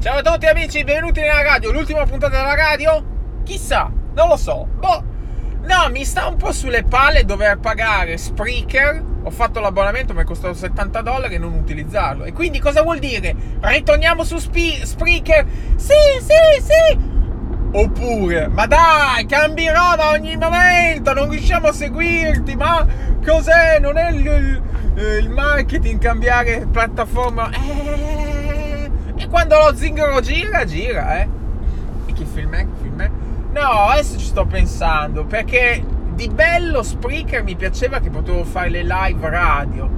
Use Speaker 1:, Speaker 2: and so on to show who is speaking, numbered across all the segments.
Speaker 1: Ciao a tutti amici, benvenuti nella radio. L'ultima puntata della radio? Chissà, non lo so. Boh. No, mi sta un po' sulle palle dover pagare Spreaker. Ho fatto l'abbonamento, mi è costato 70 dollari e non utilizzarlo. E quindi cosa vuol dire? Ritorniamo su Sp- Spreaker? Sì, sì, sì. Oppure, ma dai, cambi roba ogni momento, non riusciamo a seguirti, ma cos'è? Non è il, il, il marketing cambiare piattaforma? Eh quando lo zingaro gira, gira, eh. E che film è? Che film è? No, adesso ci sto pensando, perché di bello Spreaker mi piaceva che potevo fare le live radio.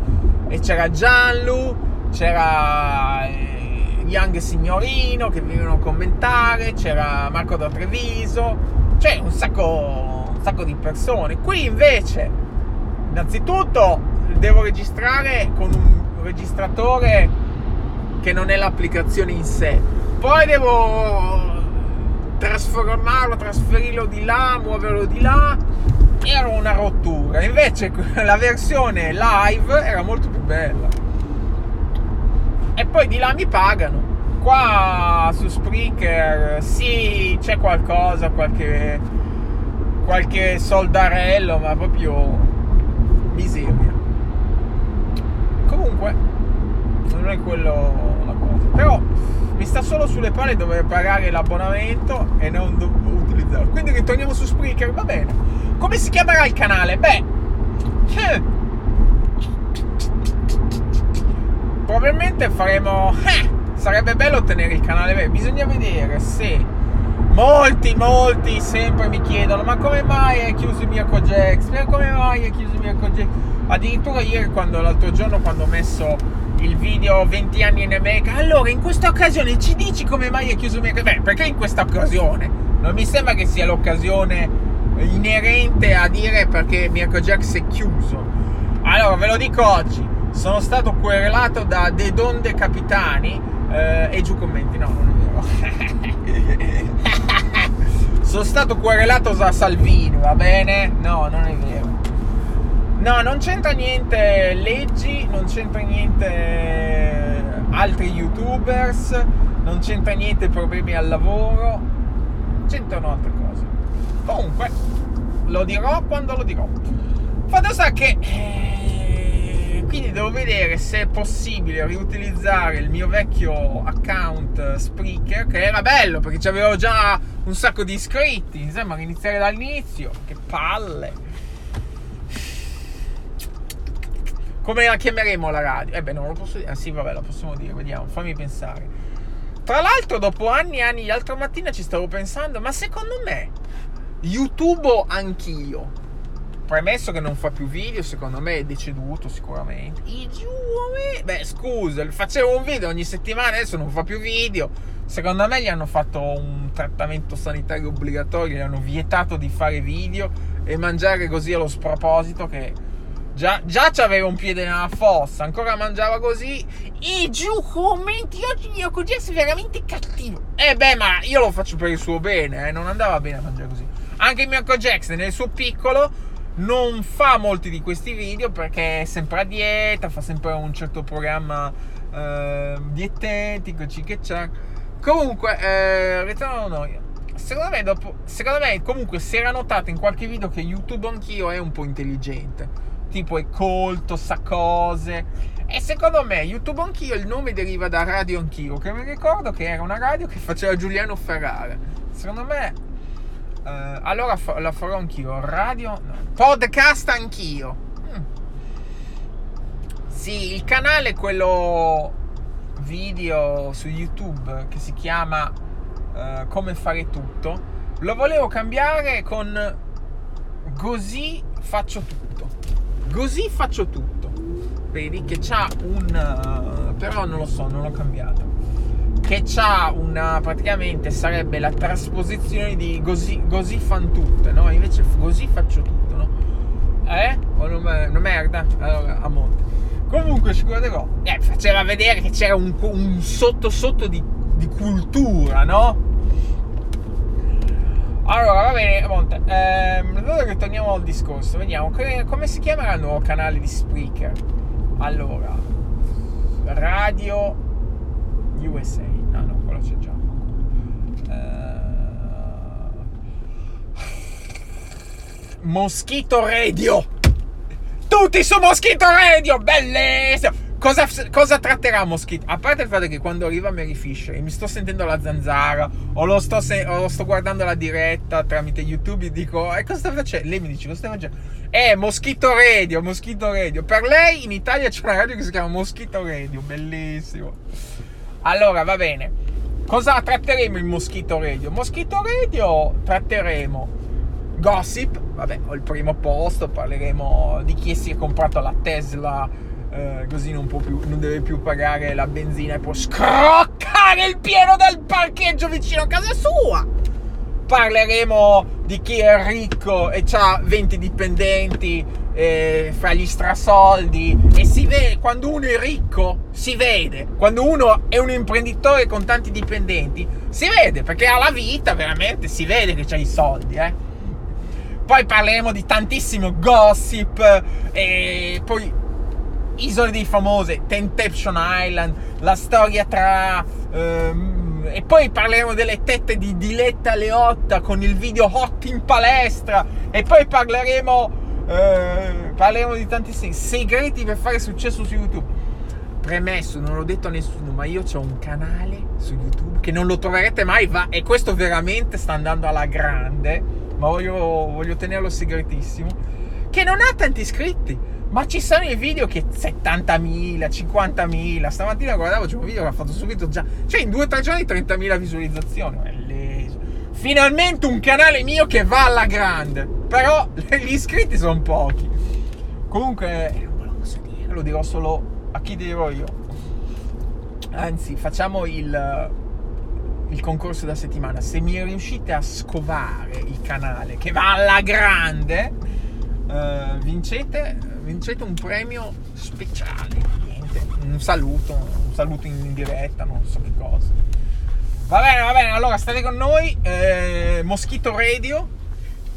Speaker 1: E c'era Gianlu, c'era eh, Young Signorino che venivano a commentare, c'era Marco da Treviso, cioè un sacco, un sacco di persone. Qui invece, innanzitutto, devo registrare con un registratore che non è l'applicazione in sé. Poi devo trasformarlo, trasferirlo di là, muoverlo di là. Era una rottura. Invece la versione live era molto più bella. E poi di là mi pagano. Qua su Spreaker sì, c'è qualcosa, qualche, qualche soldarello, ma proprio miseria. Comunque, non è quello però mi sta solo sulle palle dover pagare l'abbonamento e non do- utilizzarlo. Quindi ritorniamo su Spreaker, va bene. Come si chiamerà il canale? Beh, eh, probabilmente faremo... Eh, sarebbe bello tenere il canale Beh, bisogna vedere se... Molti, molti sempre mi chiedono ma come mai hai chiuso il Mirko Jax? Ma come mai hai chiuso il Mirko Jax? Addirittura ieri, quando, l'altro giorno, quando ho messo il video 20 anni in America. Allora, in questa occasione ci dici come mai è chiuso America? Beh, perché in questa occasione? Non mi sembra che sia l'occasione inerente a dire perché Mirko Jax è chiuso. Allora, ve lo dico oggi. Sono stato querelato da De Donde Capitani eh, e giù commenti. No, non è vero. Sono stato querelato da Salvini, va bene? No, non è vero. No, non c'entra niente leggi, non c'entra niente altri youtubers, non c'entra niente problemi al lavoro, c'entrano altre cose. Comunque, lo dirò quando lo dirò. Fatto sta che... Eh, quindi devo vedere se è possibile riutilizzare il mio vecchio account Spreaker, che era bello perché avevo già un sacco di iscritti. Sembra iniziare dall'inizio. Che palle! Come la chiameremo la radio? Eh beh, non lo posso dire. Ah sì, vabbè, la possiamo dire, vediamo, fammi pensare. Tra l'altro, dopo anni e anni, l'altra mattina ci stavo pensando, ma secondo me, YouTube anch'io. Premesso che non fa più video, secondo me è deceduto sicuramente. Beh, scusa, facevo un video ogni settimana, adesso non fa più video. Secondo me gli hanno fatto un trattamento sanitario obbligatorio, gli hanno vietato di fare video e mangiare così allo sproposito che Già, già c'aveva un piede nella fossa, ancora mangiava così. E giù commenti oggi con Jess veramente cattivo. Eh beh, ma io lo faccio per il suo bene, eh, non andava bene a mangiare così. Anche Mirko Jackson nel suo piccolo non fa molti di questi video perché è sempre a dieta, fa sempre un certo programma eh, dietetico, cic Comunque, eh, ritorno a noi. Secondo me, dopo, secondo me, comunque, si era notato in qualche video che YouTube anch'io è un po' intelligente tipo è colto, sa cose. E secondo me YouTube Anch'io il nome deriva da Radio Anch'io, che mi ricordo che era una radio che faceva Giuliano Ferrara. Secondo me Uh, allora fa- la farò anch'io. Radio. No. Podcast anch'io. Mm. Sì, il canale, quello video su YouTube che si chiama uh, Come fare tutto. Lo volevo cambiare con Così faccio tutto. Così faccio tutto. Vedi che c'ha un... Uh, però non lo so, non l'ho cambiato. Che c'ha una... praticamente sarebbe la trasposizione di così, così fan tutte, no? Invece così faccio tutto, no? Eh? O non merda? Allora, a monte. Comunque ci guarderò. Eh, faceva vedere che c'era un, un sotto sotto di, di cultura, no? Allora, va bene, Monte. Ehm, allora ritorniamo al discorso. Vediamo come, come si chiamerà il nuovo canale di Spreaker. Allora, radio USA. No, no, quello c'è già. Uh... Mosquito Radio. Tutti su Mosquito Radio, bellissimo. Cosa, cosa, tratterà Moschito? A parte il fatto che quando arriva Mary Fisher e mi sto sentendo la zanzara o lo sto, se- o lo sto guardando la diretta tramite YouTube e dico, e cosa sta facendo? Lei mi dice, cosa stai facendo? Eh, Moschito Radio, Moschito Radio. Per lei in Italia c'è una radio che si chiama Moschito Radio, bellissimo. Allora, va bene. Cosa tratteremo in Moschito Radio? Moschito Radio tratteremo gossip, vabbè, ho il primo posto, parleremo di chi si è comprato la Tesla eh, così non, più, non, deve più pagare la benzina e può scroccare il pieno del parcheggio vicino a casa sua. Parleremo di chi è ricco e ha 20 dipendenti eh, fra gli strasoldi e si vede quando uno è ricco si vede quando uno è un imprenditore con tanti dipendenti si vede perché ha la vita veramente si vede che c'ha i soldi eh poi parleremo di tantissimo gossip e poi Isole dei Famose, Temptation Island, la storia tra... Ehm, e poi parleremo delle tette di Diletta Leotta con il video hot in palestra. E poi parleremo... Eh, parleremo di tantissimi segreti per fare successo su YouTube. Premesso, non l'ho detto a nessuno, ma io ho un canale su YouTube che non lo troverete mai, va, e questo veramente sta andando alla grande, ma voglio, voglio tenerlo segretissimo, che non ha tanti iscritti ma ci sono i video che 70.000, 50.000. Stamattina guardavo, c'è un video che ha fatto subito già. Cioè, in 2-3 giorni 30.000 visualizzazioni. Bellissimo. Finalmente un canale mio che va alla grande. Però gli iscritti sono pochi. Comunque, non ve lo lo dirò solo a chi dirò io. Anzi, facciamo il, il concorso da settimana. Se mi riuscite a scovare il canale che va alla grande, uh, vincete vincete un premio speciale. Niente, un saluto, un saluto in diretta, non so che cosa. Va bene, va bene, allora state con noi, eh, Moschito Radio,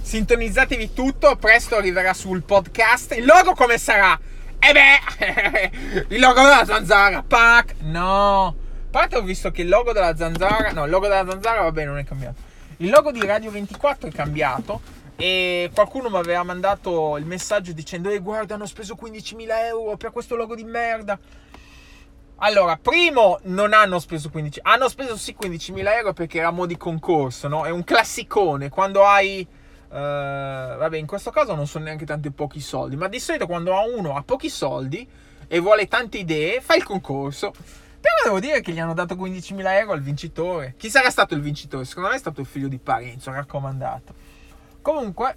Speaker 1: sintonizzatevi tutto, presto arriverà sul podcast. Il logo come sarà? E eh beh, il logo della zanzara, pack, no. A parte ho visto che il logo della zanzara, no, il logo della zanzara va bene, non è cambiato. Il logo di Radio 24 è cambiato e qualcuno mi aveva mandato il messaggio dicendo: Ehi, guarda, hanno speso 15.000 euro per questo logo di merda. Allora, primo, non hanno speso 15 Hanno speso sì 15.000 euro perché era mo' di concorso, no? È un classicone. Quando hai. Uh, vabbè, in questo caso non sono neanche tanti pochi soldi. Ma di solito quando uno ha pochi soldi e vuole tante idee, fa il concorso. Però devo dire che gli hanno dato 15.000 euro al vincitore. Chi sarà stato il vincitore? Secondo me è stato il figlio di Parenzo, raccomandato. Comunque,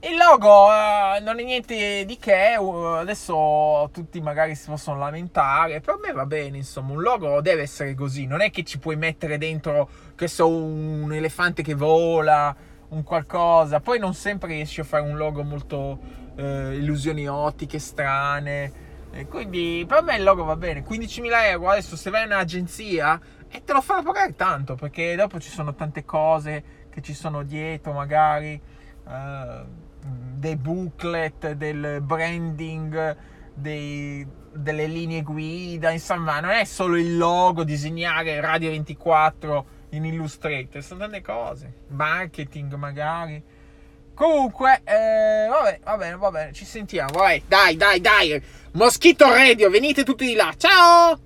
Speaker 1: il logo uh, non è niente di che, uh, adesso tutti magari si possono lamentare, per me va bene, insomma, un logo deve essere così, non è che ci puoi mettere dentro, che so, un elefante che vola, un qualcosa, poi non sempre riesci a fare un logo molto uh, illusioni ottiche strane, e quindi per me il logo va bene, 15.000 euro, adesso se vai in un'agenzia e te lo fanno pagare tanto, perché dopo ci sono tante cose che ci sono dietro magari dei booklet, del branding, dei, delle linee guida, insomma, non è solo il logo, disegnare Radio 24 in Illustrator, sono tante cose, marketing magari. Comunque, eh, vabbè, va bene, va bene, ci sentiamo, vai, dai, dai, dai, Moschito Radio, venite tutti di là, ciao!